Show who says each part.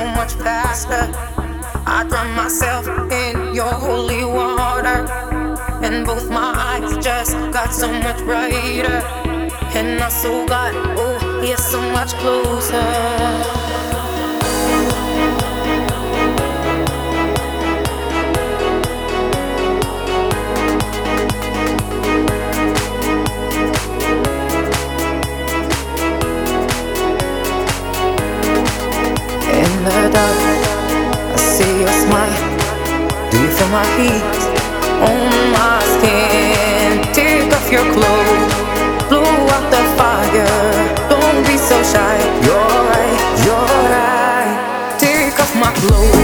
Speaker 1: so much faster. I drown myself in your holy water, and both my eyes just got so much brighter. And my soul got oh, yeah, so much closer. Do you feel my heat on my skin. Take off your clothes, blow out the fire. Don't be so shy. You're right, you're right. Take off my clothes.